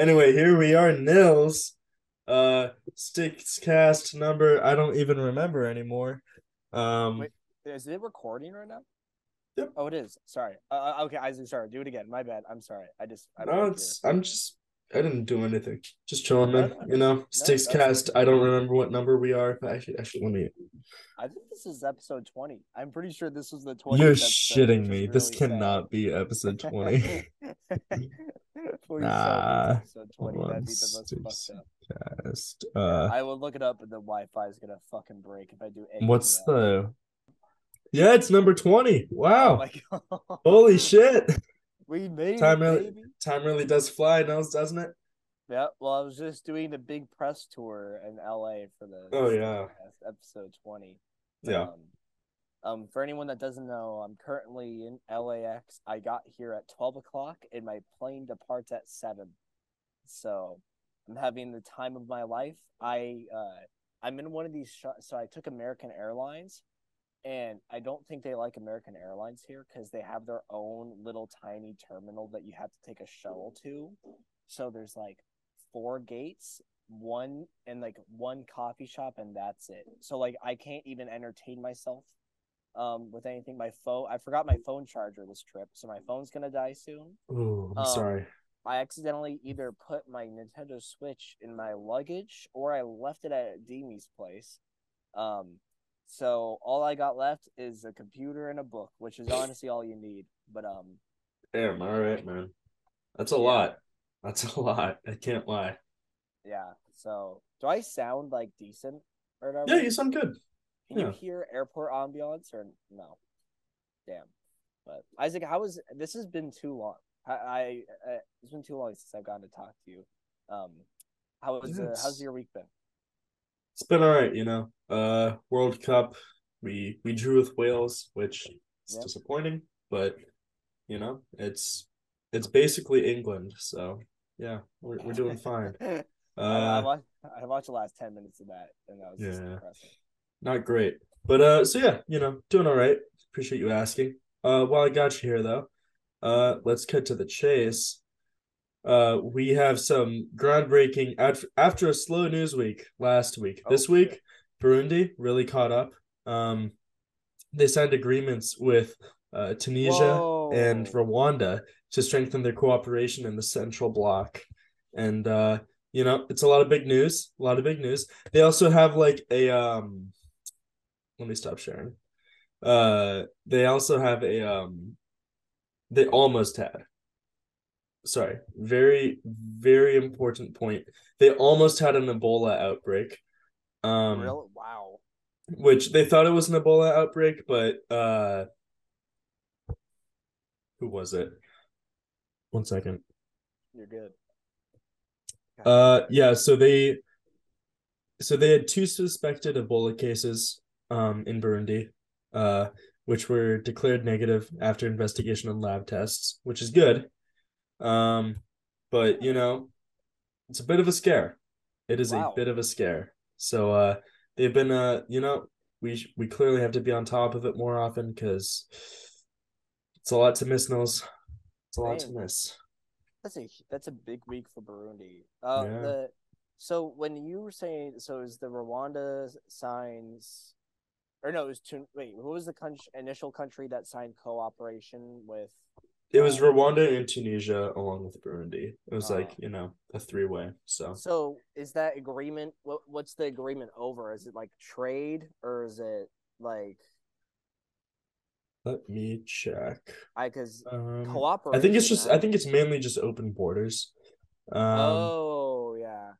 Anyway, here we are, Nils. Uh, sticks cast number. I don't even remember anymore. Um, Wait. Is it recording right now? Yep. Oh, it is. Sorry. Uh, uh, okay, Isaac. Sorry. Do it again. My bad. I'm sorry. I just. I no, don't it's. I'm just. I didn't do anything. Just chilling, No, man. You know, sticks that's- cast. I don't remember what number we are. Actually, actually, let me. I think this is episode 20. I'm pretty sure this was the 20. You're shitting me. This cannot be episode twenty. Nah. episode 20. Hold on, That'd the sticks cast. Uh, I will look it up and the Wi-Fi is gonna fucking break if I do anything. what's the? Yeah, it's number twenty. Oh Wow. god. Holy shit. We made Time it, really- baby. Time really does fly, Nils, doesn't it? Yeah, well, I was just doing the big press tour in LA for the Oh, yeah. Episode twenty. Yeah. Um, um, for anyone that doesn't know, I'm currently in LAX. I got here at twelve o'clock, and my plane departs at seven. So I'm having the time of my life. I uh, I'm in one of these. Sh- so I took American Airlines, and I don't think they like American Airlines here because they have their own little tiny terminal that you have to take a shuttle to. So there's like four gates, one and like one coffee shop, and that's it. So like I can't even entertain myself um with anything. My phone I forgot my phone charger this trip, so my phone's gonna die soon. Oh, I'm Um, sorry. I accidentally either put my Nintendo Switch in my luggage or I left it at Demi's place. Um, so all I got left is a computer and a book, which is honestly all you need. But um, Damn, all right, man. That's a Yeah. lot. That's a lot. I can't lie. yeah. So do I sound like decent or whatever? Yeah, you sound good. Can yeah. you hear airport ambiance or no? Damn. But Isaac, how was this? Has been too long. I, I uh, it's been too long since I've gotten to talk to you. Um, how was uh, Yes. how's your week been? It's been all right, you know. Uh World Cup, we we drew with Wales, which is disappointing, but you know, it's it's basically England, so yeah, we're we're doing fine. I, I Uh watched I watched the last ten minutes of that, and that was just Yeah. not great. But uh so yeah, you know, doing all right. Appreciate you asking. Uh while I got you here though, uh let's cut to the chase. Uh we have some groundbreaking af- after a slow news week last week. Oh, this shit. Burundi really caught up. Um they signed agreements with uh Tunisia and Rwanda to strengthen their cooperation in the central bloc. And uh you know, it's a lot of big news, a lot of big news. They also have like a um let me stop sharing. Uh they also have a um they almost had sorry, very very important point. They almost had an Ebola outbreak. Um Real wow. which they thought it was an Ebola outbreak, but uh who was it? One second. You're good. Uh yeah, so they so they had two suspected Ebola cases um in Burundi, uh, which were declared negative after investigation and lab tests, which is good. Um, but you know, it's a bit of a scare. It is Wow. a bit of a scare. So uh they've been uh you know, we we clearly have to be on top of it more often because it's a lot to miss, Nils. It's a lot to miss. That's a that's a big week for Burundi. Uh, Yeah. the so when you were saying so is the Rwanda signs, or no, it was Tun- wait, who was the country, initial country that signed cooperation with? It was Rwanda and Tunisia along with Burundi. It was Oh. like, you know, a three way. So So is that agreement? What what's the agreement over? Is it like trade or is it like let me check. I because Um, cooperation? I think it's just I think it's mainly just open borders. Um oh yeah.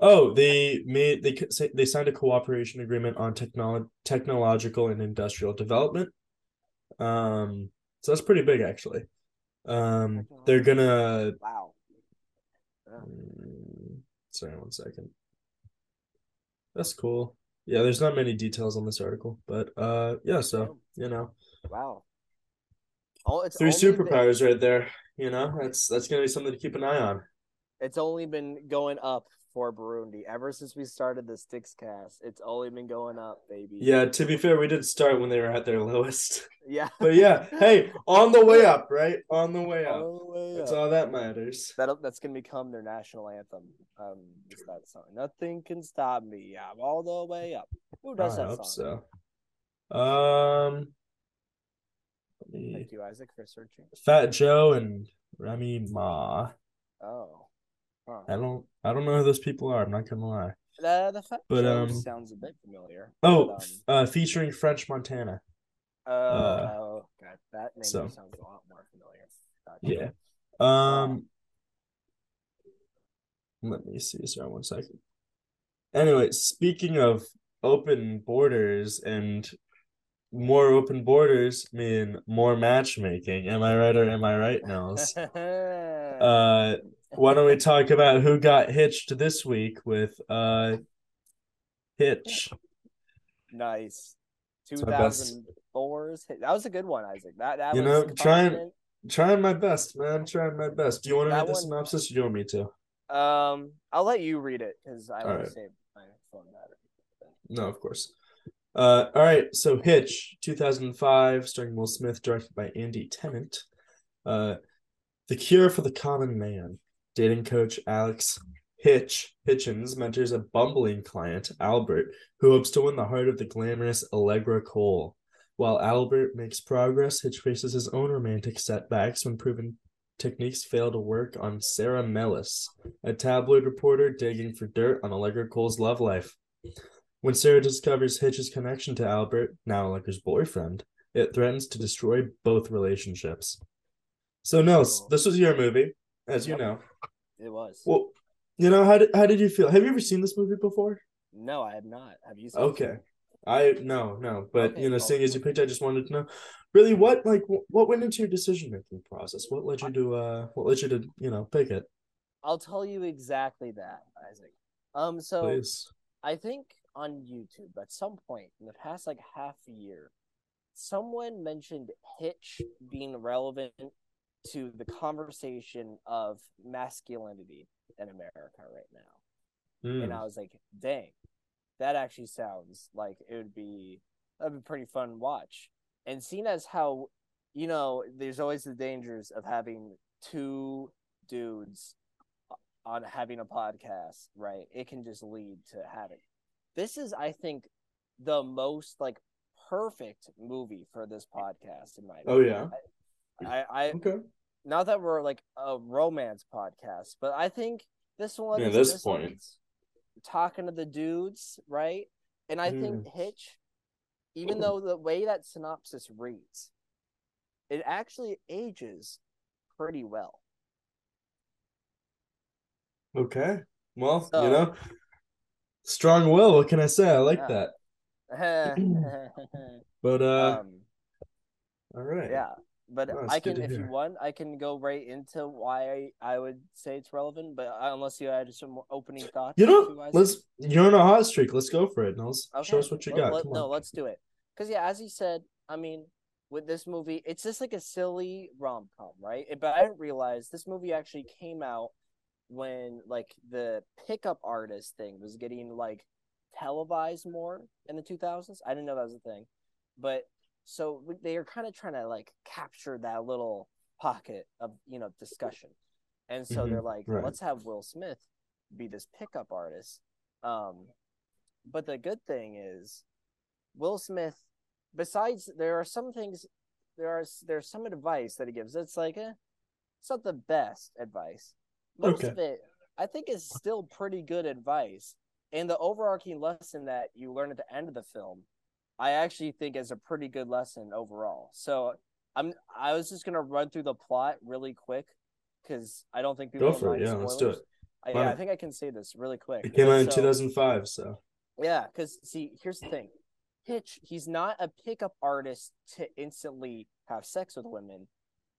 oh, they made they they signed a cooperation agreement on technolo- technological and industrial development. Um so that's pretty big actually. Um they're gonna Wow. Mm, Sorry, one second. That's cool. Yeah, there's not many details on this article, but uh, yeah. So you know, Wow. Oh, it's three only been- superpowers right there. You know, that's that's gonna be something to keep an eye on. it's only been going up for Burundi. Ever since we started the Sticks cast, it's only been going up, baby. Yeah, to be fair, we did start when they were at their lowest. Yeah. But yeah, hey, on the way up, right? On the way up. The way That's up. all that matters. That that's gonna become their national anthem. Um, is that song? Nothing can stop me. I'm all the way up. Who does I that hope song? so. Um, Thank you, Isaac, for searching. Fat Joe and Remy Ma. Oh, huh. I don't, I don't know who those people are. I'm not gonna lie. The the fact But, um, sounds a bit familiar. Oh, but, um, uh, featuring French Montana. oh, uh, oh, God, that name so- sounds a lot more familiar. Gotcha. Yeah. Um. Let me see. Sorry, one second. Anyway, speaking of open borders and more open borders mean more matchmaking. Am I right or am I right, Nils? Uh, why don't we talk about who got hitched this week with uh Hitch? nice. Two my best. thousand fours. That was a good one, Isaac. That that was. You know, trying- confident. Trying my best, man. Trying my best. Do you want to That read the one- synopsis or do you want me to? Um, I'll let you read it because I want Alright. to save my phone battery. No, of course. Uh, all right. So Hitch, 2005, starring Will Smith, directed by Andy Tennant. Uh, the cure for the common man. Dating coach Alex Hitch Hitchens mentors a bumbling client, Albert, who hopes to win the heart of the glamorous Allegra Cole. While Albert makes progress, Hitch faces his own romantic setbacks when proven techniques fail to work on Sara Melas, a tabloid reporter digging for dirt on Allegra Cole's love life. When Sarah discovers Hitch's connection to Albert, now Allegra's boyfriend, it threatens to destroy both relationships. So, Nils, oh. this was your movie, as you know. It was. Well, you know how did how did you feel? Have you ever seen this movie before? no, I have not. Have you? seen it? Okay, I no no, but Okay, you know, seeing as you picked, I just wanted to know, really, what like what went into your decision making process? What led you to uh, what led you to you know pick it? I'll tell you exactly that, Isaac. Um, so Please. I think on YouTube at some point in the past like half a year, someone mentioned Hitch being relevant to the conversation of masculinity in America right now. Mm, And I was like, dang, that actually sounds like it would be that'd be pretty fun watch. And seeing as how, you know, there's always the dangers of having two dudes on having a podcast, right? It can just lead to having. This is, I think, the most like perfect movie for this podcast in my Oh yeah. I, I Okay. not that we're like a romance podcast, but I think this one Yeah, is this this point. talking to the dudes, right? And I think Hitch, even though the way that synopsis reads, it actually ages pretty well. Okay. Well, So- you know, strong will. What can I say? I like Yeah. that. um, But uh, all right. yeah, but Oh, I can, if you want, I can go right into why I, I would say it's relevant. But unless you had some opening thoughts, You know, let's. You're on a hot streak. Let's go for it, Nils. Show us what you got. let- no, let's do it. Because yeah, as you said, I mean, with this movie, it's just like a silly rom com, right? But I didn't realize this movie actually came out when like the pickup artist thing was getting like televised more in the 2000s. I didn't know that was a thing, but so they are kind of trying to like capture that little pocket of you know discussion, and so Mhm, they're like, right. let's have Will Smith be this pickup artist. Um, but the good thing is, Will Smith. Besides, there are some things. There are there's some advice that he gives. It's like, eh, it's not the best advice. Most Okay. of it, I think, is still pretty good advice. And the overarching lesson that you learn at the end of the film, I actually think is a pretty good lesson overall. So I'm I was just gonna run through the plot really quick because I don't think people Go for it. Yeah, let's do it. I, yeah, I think I can say this really quick. It came out in So- 2005, so yeah, because see, here's the thing. Hitch, he's not a pickup artist to instantly have sex with women.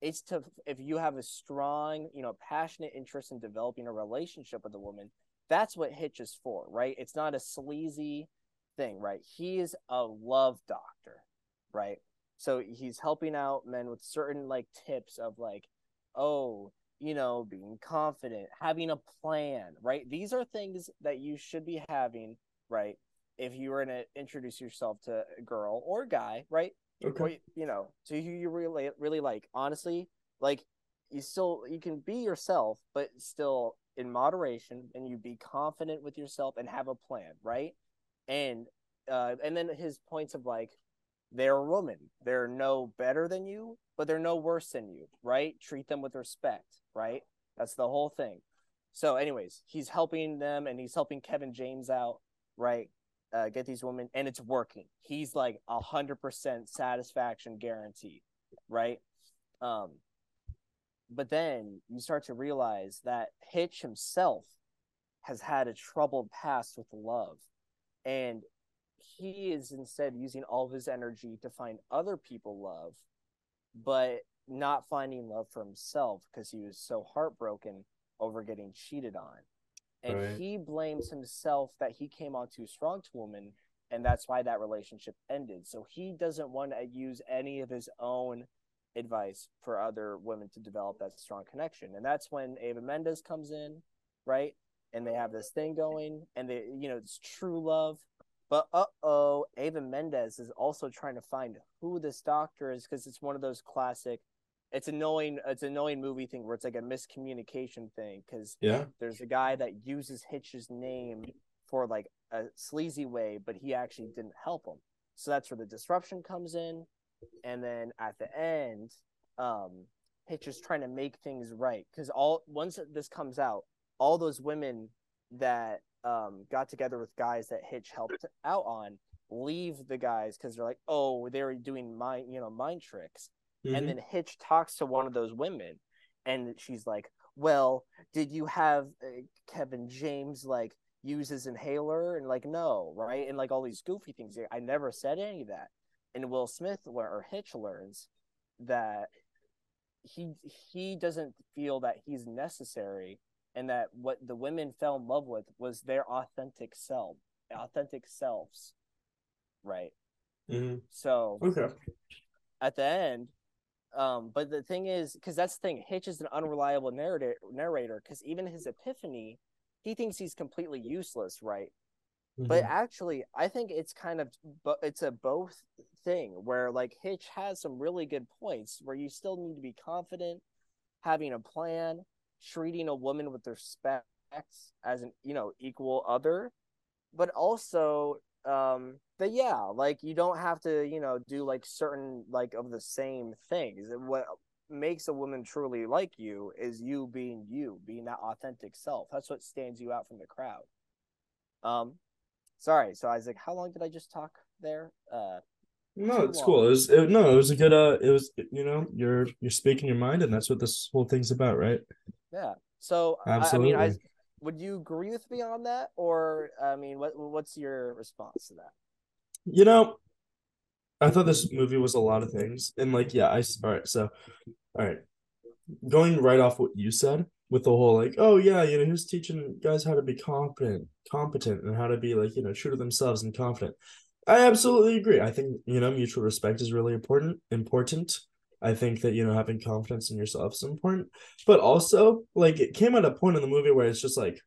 It's to if you have a strong, you know, passionate interest in developing a relationship with a woman, that's what Hitch is for, right? It's not a sleazy thing, right? He is a love doctor, right? So he's helping out men with certain like tips of like, oh, you know, being confident, having a plan, right? These are things that you should be having, right? If you were to introduce yourself to a girl or guy, right? Okay. Or, you know, to who you really really like. Honestly, like you still you can be yourself, but still in moderation, and you be confident with yourself and have a plan, right? And uh, and then his points of like they're a woman, they're no better than you, but they're no worse than you, right? Treat them with respect, right? That's the whole thing. So, anyways, he's helping them and he's helping Kevin James out, right? Uh, get these women, and it's working. He's like a hundred percent satisfaction guarantee, right? Um, but then you start to realize that Hitch himself has had a troubled past with love, and he is instead using all of his energy to find other people love, but not finding love for himself because he was so heartbroken over getting cheated on. And Right. he blames himself that he came on too strong to woman, and that's why that relationship ended. So he doesn't want to use any of his own advice for other women to develop that strong connection. And that's when Ava Mendes comes in, right? And they have this thing going, and they, you know, it's true love. But uh oh, Ava Mendes is also trying to find who this doctor is because it's one of those classic. It's annoying. It's annoying movie thing where it's like a miscommunication thing because Yeah. there's a guy that uses Hitch's name for like a sleazy way, but he actually didn't help him. So that's where the disruption comes in. And then at the end, um, Hitch is trying to make things right because all once this comes out, all those women that um, got together with guys that Hitch helped out on leave the guys because they're like, oh, they were doing mind, you know, mind tricks. Mhm. And then Hitch talks to one of those women, and she's like, "Well, did you have uh, Kevin James like use his inhaler?" And like, no, right? And like all these goofy things. I never said any of that. And Will Smith or Hitch learns that he he doesn't feel that he's necessary, and that what the women fell in love with was their authentic self, authentic selves, right? Mhm. So Okay. at the end. Um, but the thing is, because that's the thing, Hitch is an unreliable narrator. Narrator, because even his epiphany, he thinks he's completely useless, right? But Mhm. actually, I think it's kind of, but it's a both thing where like Hitch has some really good points where you still need to be confident, having a plan, treating a woman with respect as an you know equal other, but also um that yeah like you don't have to you know do like certain like of the same things what makes a woman truly like you is you being you being that authentic self that's what stands you out from the crowd um sorry so isaac how long did i just talk there uh No, it's cool. long. It was it, no, it was a good uh it was you know, you're you're speaking your mind and that's what this whole thing's about, right? Yeah so I, I mean i would you agree with me on that or i mean what what's your response to that You know, I thought this movie was a lot of things. And like, yeah, I all right. so all right. Going right off what you said with the whole like, oh yeah, you know, who's teaching guys how to be competent, competent and how to be like, you know, true to themselves and confident. I absolutely agree. I think, you know, mutual respect is really important, important. I think that, you know, having confidence in yourself is important. But also, like it came at a point in the movie where it's just like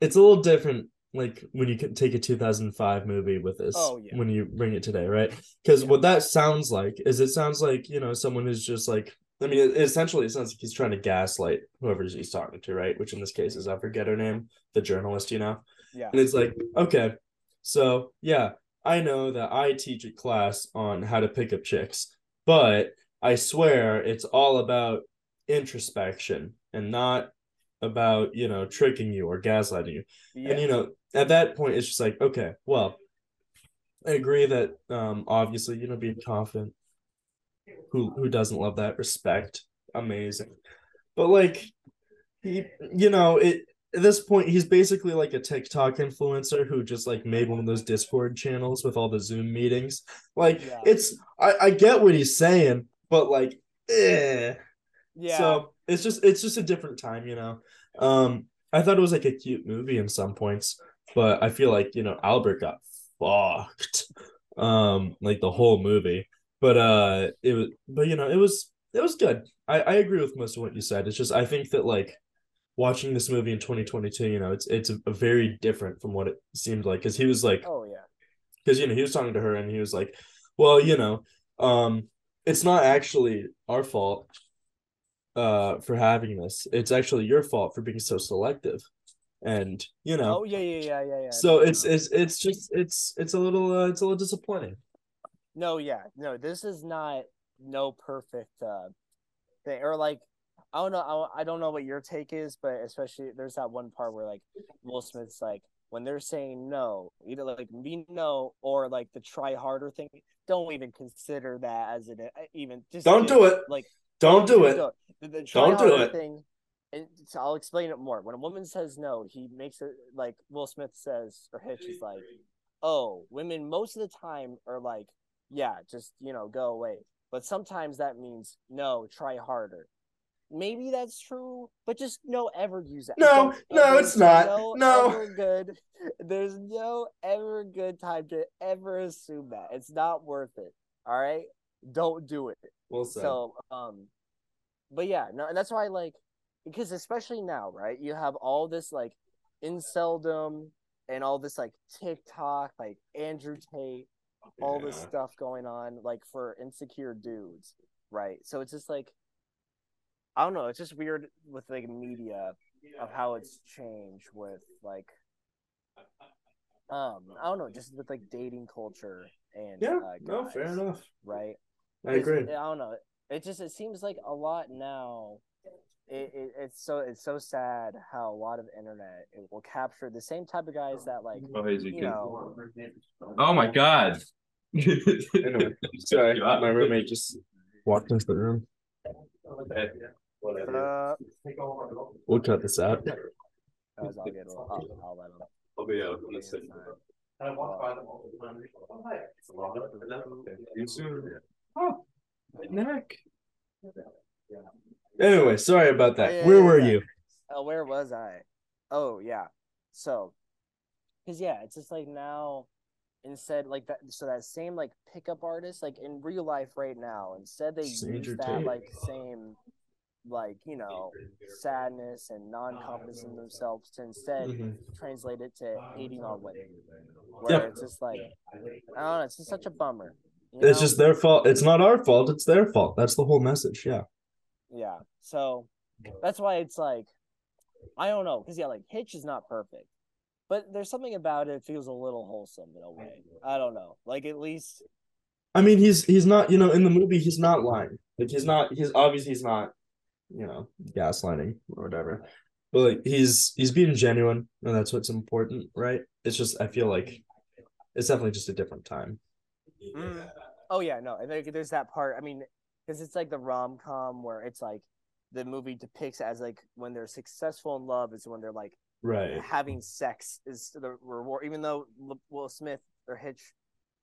it's a little different like when you can take a 2005 movie with this Oh, yeah. when you bring it today right because Yeah. what that sounds like is it sounds like you know someone who's just like i mean it, essentially it sounds like he's trying to gaslight whoever he's talking to right which in this case is i forget her name the journalist you know yeah and it's like okay so yeah i know that i teach a class on how to pick up chicks but i swear it's all about introspection and not about you know tricking you or gaslighting you yeah and you know, at that point, it's just like, okay, well, I agree that um obviously, you know, being confident. Who who doesn't love that? Respect. Amazing. But like you know, it at this point he's basically like a TikTok influencer who just like made one of those Discord channels with all the Zoom meetings. Like Yeah. it's I, I get what he's saying, but like eh. yeah So it's just it's just a different time, you know. Um, I thought it was like a cute movie in some points, but I feel like you know Albert got fucked, um, like the whole movie. but uh, it was, but you know, it was it was good. I I agree with most of what you said. It's just I think that like watching this movie in 2022, you know, it's it's a, a very different from what it seemed like because he was like, Oh yeah. because you know he was talking to her and he was like, well, you know, um, it's not actually our fault uh for having this. It's actually your fault for being so selective, and you know, Oh yeah, yeah, yeah, yeah, yeah. so it's it's it's just it's it's a little uh, it's a little disappointing. No, yeah, no. This is not no perfect uh thing, or like I don't know. I, I don't know what your take is, but especially there's that one part where like Will Smith's like when they're saying no, either like me no or like the try harder thing. Don't even consider that as an uh, even. Just Don't do it. Like Don't do it. no, The, the try Don't do it. Thing, and so I'll explain it more. When a woman says no, he makes it like Will Smith says, or Hitch is like, "Oh, women most of the time are like, yeah, just you know, go away." But sometimes that means no, try harder. Maybe that's true, but just no ever use that. No, Don't no, it's not. No, No. good. There's no ever good time to ever assume that. It's not worth it. All right, don't do it. Well said. So, um, but yeah, no, and that's why like because especially now, right? You have all this like inceldom and all this like TikTok, like Andrew Tate, all this stuff going on, like for insecure dudes, right? So it's just like I don't know, it's just weird with like media of how it's changed with like um I don't know, just with like dating culture and yeah, uh, no, fair enough. right? I Because, agree. I don't know. It just it seems like a lot now. It, it it's so it's so sad how a lot of internet it will capture the same type of guys that like Oh, hey, you you know Oh my god. Anyway, sorry, my roommate just walked into the room. Uh, We'll cut this out. guys, I'll get a- I'll, I'll let them. I'll be out Yeah, it's fine. You soon. Oh, neck. Anyway, sorry about that. Oh, yeah, Where yeah, were yeah. you? Oh, where was I? Oh yeah. So, cause yeah, it's just like now, instead like that. So that same like pickup artist, like in real life right now, instead they Sandra use that Tate. like same, like you know, sadness and non-confidence in themselves to instead Mhm. translate it to hating on women. Where Yeah. it's just like I don't know, it's just such a bummer. you It's know? just their fault. It's not our fault. It's their fault. That's the whole message. Yeah. Yeah. So that's why it's like I don't know, because yeah, like Hitch is not perfect. But there's something about it feels a little wholesome in a way. I don't know. Like at least I mean, he's he's not. You know, in the movie, he's not lying. Like he's not. He's obviously he's not. You know, gaslighting or whatever. But like he's he's being genuine, and that's what's important, right? It's just I feel like it's definitely just a different time. Mm. Oh yeah, no. And there, there's that part. I mean, because it's like the rom com where it's like the movie depicts as like when they're successful in love is when they're like Right. having sex is the reward. Even though Will Smith or Hitch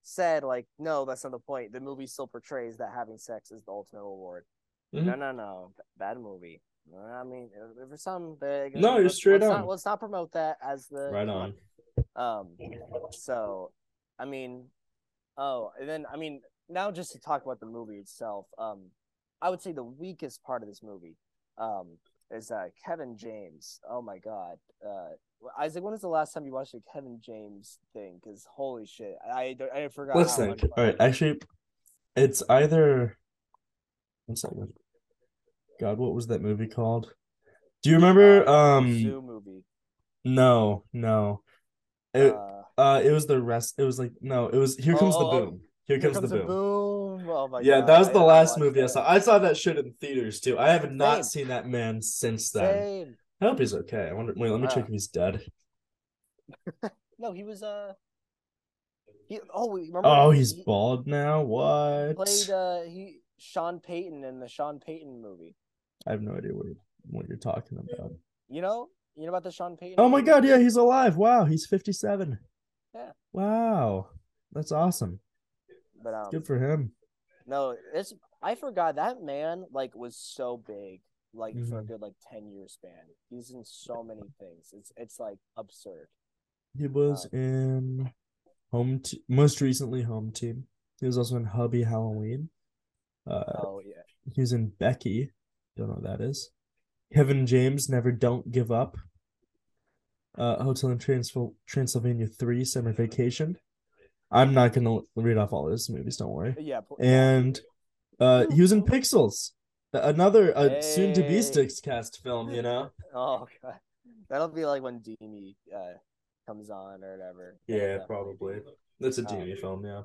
said like, no, that's not the point. The movie still portrays that having sex is the ultimate reward. Mhm. No, no, no, bad movie. I mean, for some, they, No, you're straight let's on. Not, let's not promote that as the Right on. Um, so, I mean, oh, and then I mean, now just to talk about the movie itself, um, I would say the weakest part of this movie, um, is uh Kevin James. Oh my God, uh, Isaac, when was the last time you watched a Kevin James thing? Because holy shit, I I, I forgot. Let's think. All right, actually, it's either. One second. God, what was that movie called? Do you remember? Uh, Um, Zoo movie. no, no. It uh, uh, it was the rest. It was like no, it was Here Comes Oh, the oh. Boom. Here Here comes, the boom. boom. Oh my Yeah, God, that was the I last movie I saw. I saw that shit in theaters too. I have not Same. seen that man since then. Same. I hope he's okay. I wonder. Wait, let me check Uh, if he's dead. No, he was uh. He oh remember. Oh, he's he bald now. What? Played uh he Sean Payton in the Sean Payton movie. I have no idea what you're, what you're talking about. You know, you know about the Sean Payton. Oh my god, yeah, he's alive. Wow, he's 57. Yeah. Wow. That's awesome. But um, Good for him. no, it's I forgot that man like was so big like for a Mhm. good like ten year span. He's in so many things. It's it's like absurd. He was in home t- most recently home team. He was also in Hubie Halloween. Uh, Oh yeah. he was in Becky. Don't know what that is. Kevin James, Never Don't Give Up. Uh, Hotel in Transylv- Transylvania 3, Summer Vacation. I'm not going to read off all his movies, don't worry. Yeah. pl- And uh, he was in Pixels, another uh, soon to be Sticks cast film, you know? Oh god. That'll be like when Deanie uh comes on or whatever. Yeah, probably. That's a Oh. TV film, yeah.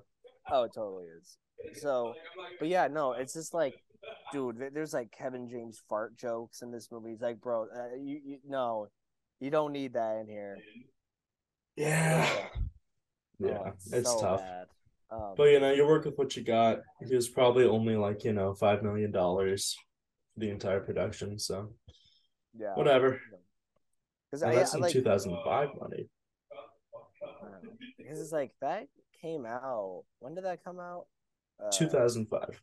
Oh, it totally is. So, but yeah, no, it's just like, dude, there's like Kevin James fart jokes in this movie. He's like, bro, uh, you, you no, you don't need that in here. Yeah. Oh, Yeah, it's so tough. Um, But you know, you work with what you got. He was probably only like, you know, five million dollars the entire production, so yeah, whatever. Because I, that's I in like, two thousand five money. because it's like that came out. When did that come out? Uh, Two thousand five.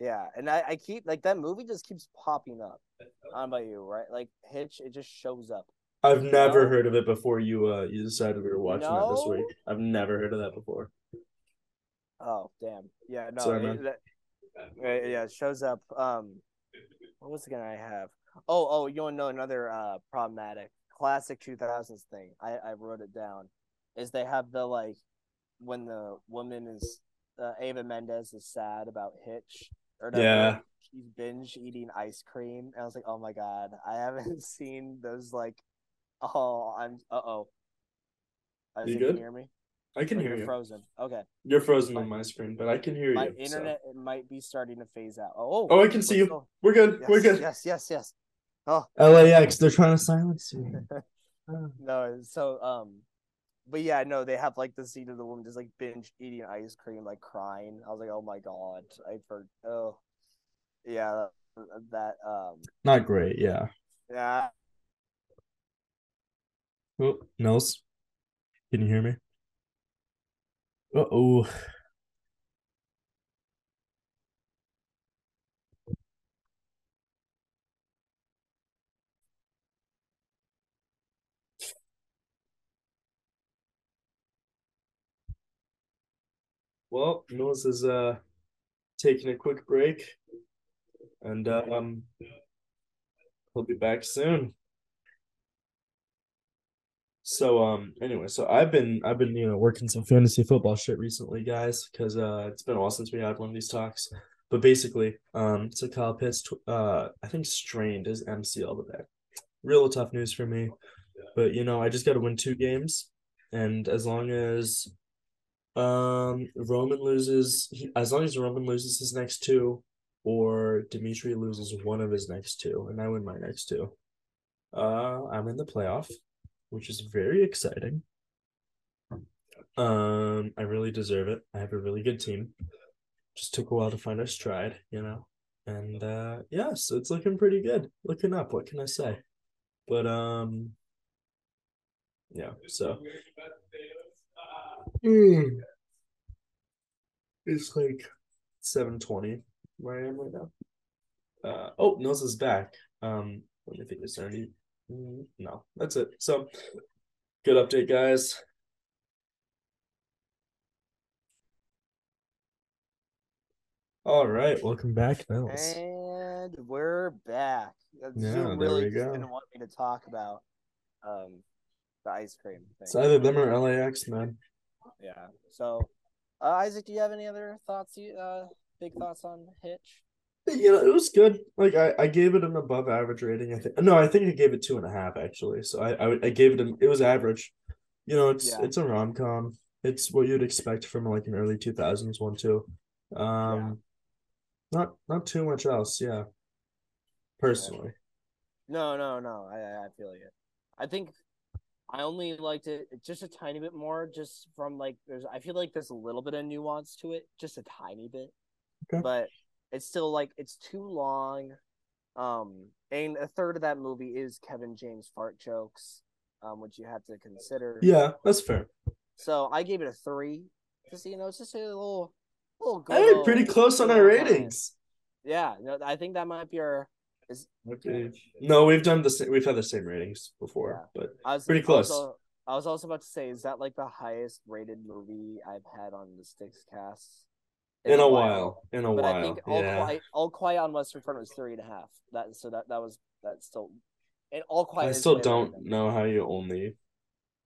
Yeah, and I, I keep like that movie just keeps popping up. I don't know about you, right? Like Hitch, it just shows up. I've never No. heard of it before you uh you decided we were watching that this week. I've never heard of that before. Oh damn. Yeah, no. Sorry, it- man. that- yeah, it shows up. Um, what was it gonna I have? Oh, oh, you want to know another uh problematic classic two thousands thing? I I wrote it down. Is they have the like when the woman is uh, Ava Mendes is sad about Hitch or whatever, Yeah. she's binge eating ice cream. And I was like, oh my god, I haven't seen those like. Oh, I'm. Uh oh. You Can good? you hear me? I can Or hear you're you. frozen. Okay. You're frozen My- on my screen, but I can hear My you. My internet it might be starting to phase out. Oh, Oh, I can see you. go. We're good. Yes, We're good. Yes, yes, yes. Oh LAX, they're trying to silence you. Oh. no, so um, but yeah, no, they have like the scene of the woman just like binge eating ice cream, like crying. I was like, oh my god, I've heard. Oh, yeah, that um, Not great, yeah. yeah. Oh, Nils, can you hear me? Uh oh. Well, Nils is uh taking a quick break, and um, he'll be back soon. So um anyway, so I've been I've been you know working some fantasy football shit recently, guys, because uh it's been a while since we had one of these talks. But basically, um, so Kyle Pitts, uh, I think strained his MCL today. Real tough news for me, but you know I just got to win two games, and as long as um Roman loses, he, as long as Roman loses his next two, or Dimitri loses one of his next two, and I win my next two, uh, I'm in the playoff which is very exciting. Um, I really deserve it. I have a really good team. Just took a while to find our stride, you know. And uh yeah, so it's looking pretty good. Looking up, what can I say? But um yeah, so Hmm. It's like 720 where I am right now. Uh oh, Nils is back. Um, let me think is there any Mm, No, that's it. So, good update, guys. All right, welcome back, Nils. And we're back. Yeah, Zoom there really just go. didn't want me to talk about um the ice cream thing. It's either them or LAX, man. Yeah. So, uh, Isaac, do you have any other thoughts? You uh, big thoughts on Hitch? You know, it was good. Like I, I gave it an above average rating. I think no, I think I gave it two and a half actually. So I, I, I gave it an. It was average. You know, it's Yeah. it's a rom com. It's what you'd expect from like an early two thousands one too. Um, not not too much else. Yeah. Personally, No, no, no. I I I feel you. I think I only liked it just a tiny bit more, just from like there's. I feel like there's a little bit of nuance to it, just a tiny bit. Okay. But it's still like it's too long. Um, and a third of that movie is Kevin James fart jokes, um, which you have to consider. yeah, that's fair. So I gave it a three. Just you know, it's just a little, little. good Hey, pretty close on our good old time. ratings. Yeah, no, I think that might be our. Okay. No, we've done the same. We've had the same ratings before, but I was Pretty I was close. al- I was also about to say, is that like the highest rated movie I've had on the Sticks cast? in a while. In a But while. I think all yeah. quiet, all quiet on Western Front was three and a half. That so that that was that's still, and all quiet. I still don't than- know how you only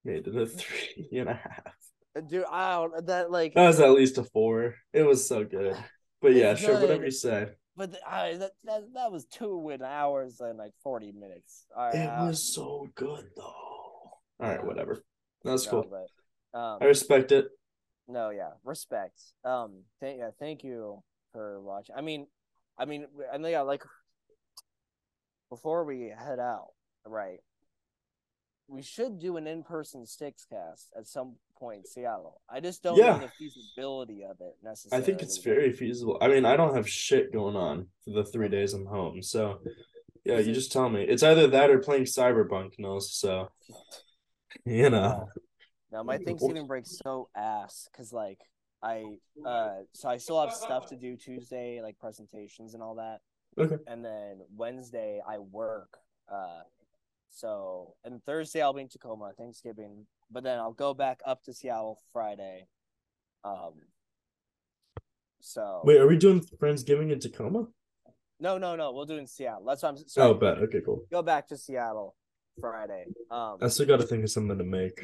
made it a three and a half. Dude, I don't that like. That was at least a four. It was so good. But yeah, It's sure, whatever you say. But I, that, that that was two in hours and like forty minutes. All right, It uh, was so good though. All right, whatever. That's no, cool. But, um, I respect it. No, yeah, respect. Um, thank yeah, thank you for watching. I mean, I mean, I know, yeah, like before we head out, right? We should do an in-person sticks cast at some point Seattle. I just don't Yeah. know the feasibility of it necessarily. I think it's very feasible. I mean, I don't have shit going on for the three days I'm home. So yeah, you just tell me. It's either that or playing Cyberpunk, Nils. So you know. Now my Thanksgiving break's so ass because like I uh so I still have stuff to do Tuesday, like presentations and all that. Okay. And then Wednesday I work. Uh so and Thursday I'll be in Tacoma, Thanksgiving, but then I'll go back up to Seattle Friday. Um so Wait, are we doing Friendsgiving in Tacoma? no no no we'll do it in Seattle. That's what I'm sorry. Oh, bet. Okay, cool. Go back to Seattle Friday. Um I still got to think of something to make.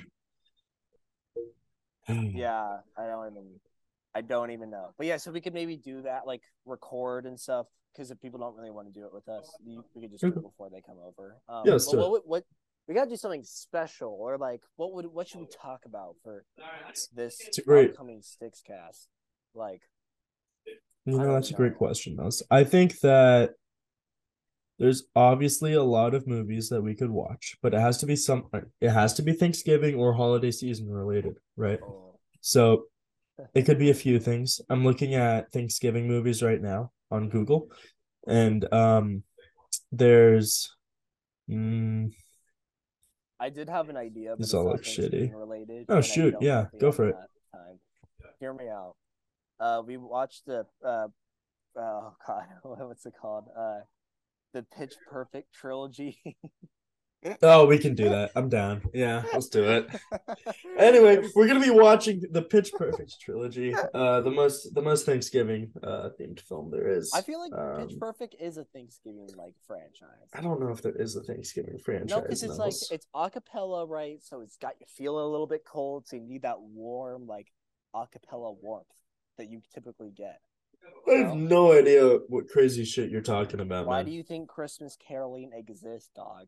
Yeah, I don't even. I don't even know. But yeah, so we could maybe do that, like record and stuff. Because if people don't really want to do it with us, we could just do it before they come over. Um, Yeah, let's but do what, it. what, what we gotta do something special, or like what would what should we talk about for this It's great- upcoming Sticks cast? Like, You know, that's a great question, Nils. I think that there's obviously a lot of movies that we could watch, but it has to be some. It has to be Thanksgiving or holiday season related, right? oh, So it could be a few things. I'm looking at Thanksgiving movies right now on Google, and um, there's, mm, I did have an idea, but These it's all not look shitty. Related. Oh, shoot, yeah, go for it. Time. Hear me out. Uh, we watched the uh, oh god, what's it called? Uh, the Pitch Perfect trilogy. oh, we can do that. I'm down. Yeah, let's do it. Anyway, we're gonna be watching the Pitch Perfect trilogy, uh, the most the most Thanksgiving uh themed film there is. I feel like Pitch Um, Perfect is a Thanksgiving like franchise. I don't know if there is a Thanksgiving franchise. No, because it's like it's acapella, right? So it's got you feeling a little bit cold, so you need that warm, like acapella warmth that you typically get. I have no idea what crazy shit you're talking about, Why man. do you think Christmas caroling exists, dog?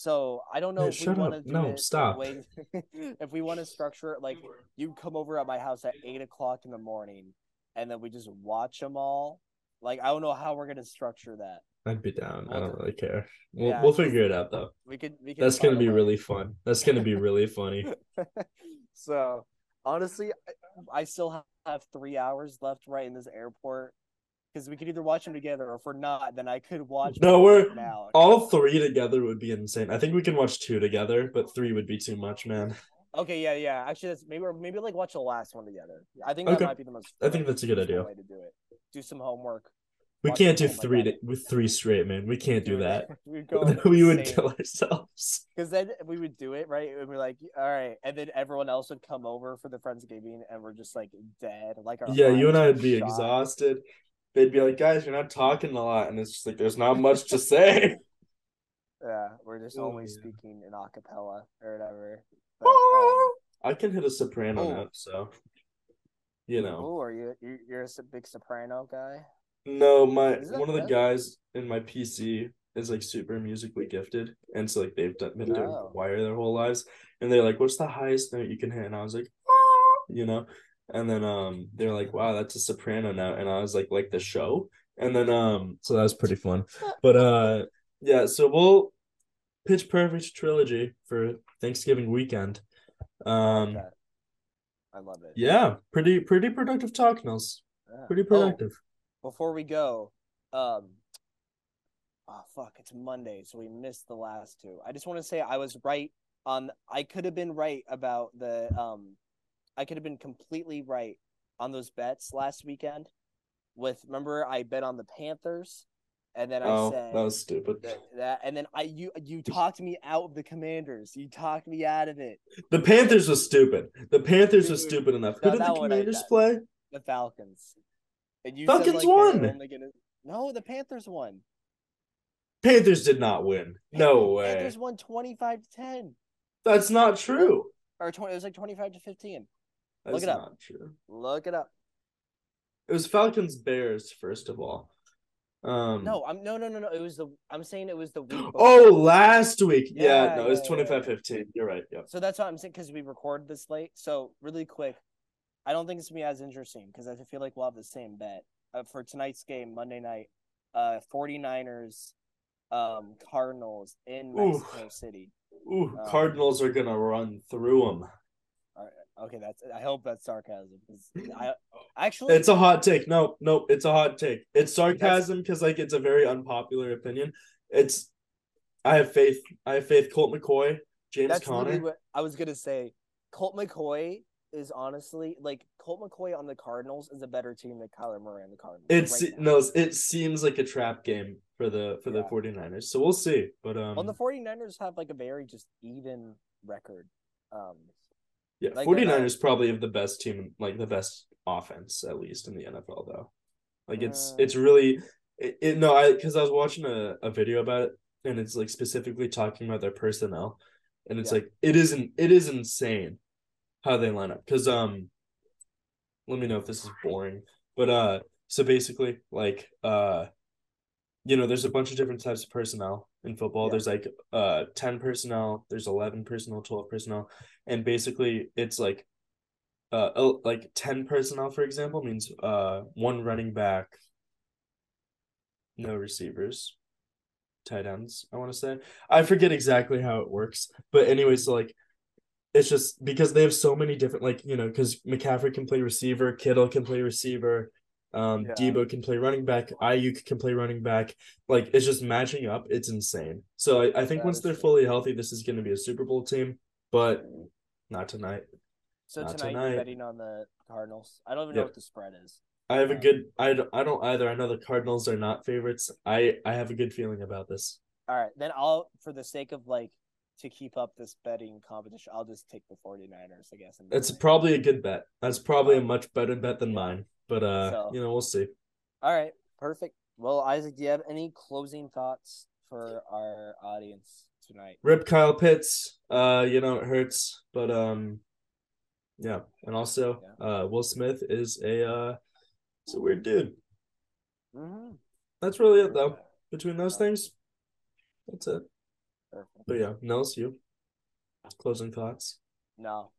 So I don't know Yeah, if we want to do No, it stop. way- if we want to structure it like you come over at my house at eight o'clock in the morning, and then we just watch them all. Like I don't know how we're gonna structure that. I'd be down. I We'll don't do- really care. We'll Yeah, we'll figure it out though. We could. We could. That's gonna be way. really fun. That's gonna be really funny. so honestly, I, I still have three hours left right in this airport because we could either watch them together, or if we're not, then I could watch. No, them we're- now. All three together would be insane. I think we can watch two together, but three would be too much, man. Okay, yeah, yeah. Actually, that's maybe maybe like watch the last one together. I think that Okay. might be the most. I think that's a good idea. Way to do it. Do some homework. We can't do like three to, with three straight, man. We can't do that. we would kill ourselves. Because then we would do it right, and we're like, all right, and then everyone else would come over for the friendsgiving, and we're just like dead, like our Yeah, you and I would be shot. exhausted. They'd be like, guys, you're not talking a lot, and it's just like there's not much to say. Yeah, we're just Oh, only yeah. speaking in acapella or whatever. But, um, I can hit a soprano Oh. note, so you know. oh, are you you- you're a big soprano guy? No, my Is that one of the guys in my PC is like super musically gifted, and so like they've done, been doing Oh. choir their whole lives, and they're like, "What's the highest note you can hit?" And I was like, "Ah," you know, and then um they're like, "Wow, that's a soprano now and I was like, "Like the show," and then um so that was pretty fun, but uh yeah, so we'll pitch perfect trilogy for Thanksgiving weekend. I like Um, that. I love it. yeah, pretty pretty productive talk, Nils. Yeah. Pretty Oh, productive. before we go, um, oh fuck, it's Monday, so we missed the last two. I just want to say I was right on. I could have been right about the um, I could have been completely right on those bets last weekend. With remember, I bet on the Panthers, and then I Oh, said that was stupid. that, that, and then I you you talked me out of the Commanders. You talked me out of it. The Panthers was stupid. The Panthers was stupid enough. Who did the I- Commanders play? The Falcons. And you Falcons said, like, won. gonna- No, the Panthers won. Panthers did not win. No way. Panthers won twenty five to ten, That's not true. or twenty. It was like twenty five to fifteen. That's Look it up. true. Look it up. It was Falcons Bears first of all. Um No, I'm no no no no. It was the. I'm saying it was the week. Oh, last week. Yeah, Yeah, no, it was yeah, yeah, yeah. 25-15. You're right. Yeah. So that's what I'm saying because we record this late. So really quick, I don't think it's gonna be as interesting because I feel like we'll have the same bet uh, for tonight's game Monday night. Uh, 49ers, um, Cardinals in. Mexico City. Ooh, Um, Cardinals are gonna run through them. Okay, that's. I hope that's sarcasm. I actually It's a hot take. No, no, it's a hot take. It's sarcasm because like it's a very unpopular opinion. It's I have faith. I have faith. Colt McCoy, James that's Conner. what I was gonna say. Colt McCoy is honestly like Colt McCoy on the Cardinals is a better team than Kyler Murray on the Cardinals. It's right no, it seems like a trap game for the for the Yeah. 49ers. So we'll see. But um Well, the 49ers have like a very just even record. Um, yeah, like, they're 49ers probably have the best team like the best offense at least in the NFL though. Like it's Uh. it's really it, it no, I cuz I was watching a, a video about it and it's like specifically talking about their personnel and it's Yeah. like it isn't it is insane how they line up cuz um let me know if this is boring. But uh so basically like uh you know there's a bunch of different types of personnel in football. Yeah. There's like uh 10 personnel, there's 11 personnel, 12 personnel and basically it's like uh like 10 personnel for example means uh one running back no receivers tight ends i want to say i forget exactly how it works but anyway so like it's just because they have so many different like you know because mccaffrey can play receiver kittle can play receiver um Yeah. Deebo can play running back Aiyuk can play running back like it's just matching up it's insane so i, I think That once they're true. fully healthy this is going to be a super bowl team but not tonight so Not tonight, tonight. betting on the Cardinals. I don't even know what the spread is. I have a Um, good. I don't, I don't either. I know the Cardinals are not favorites. I I have a good feeling about this. All right, then I'll for the sake of like to keep up this betting competition, I'll just take the 49ers, I guess. It's probably a good bet. That's probably a much better bet than mine. But uh, So- you know, we'll see. All right, perfect. Well, Isaac, do you have any closing thoughts for our audience tonight? Rip Kyle Pitts. Uh, you know it hurts, but um, yeah, and also uh, Will Smith is a uh, it's a weird dude. Mm-hmm. That's really it though. Between those things, that's it. Perfect. But yeah, Nils, you closing thoughts. No,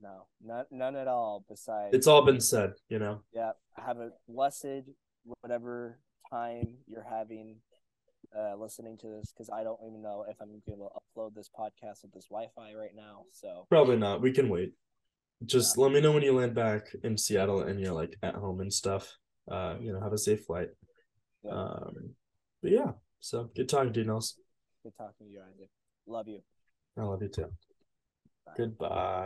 no, none, none at all. Besides, It's all been said. You know. yeah. Have a blessed whatever time you're having uh, listening to this, because I don't even know if I'm going to be able to upload this podcast with this Wi-Fi right now. So Probably not. We can wait. Just let me know when you land back in Seattle and you're like at home and stuff. Uh, you know, have a safe flight. Yeah. Um, but yeah. So good talking to you, Nils. Good talking to you, Isaac. Love you. I love you too. Bye. Goodbye.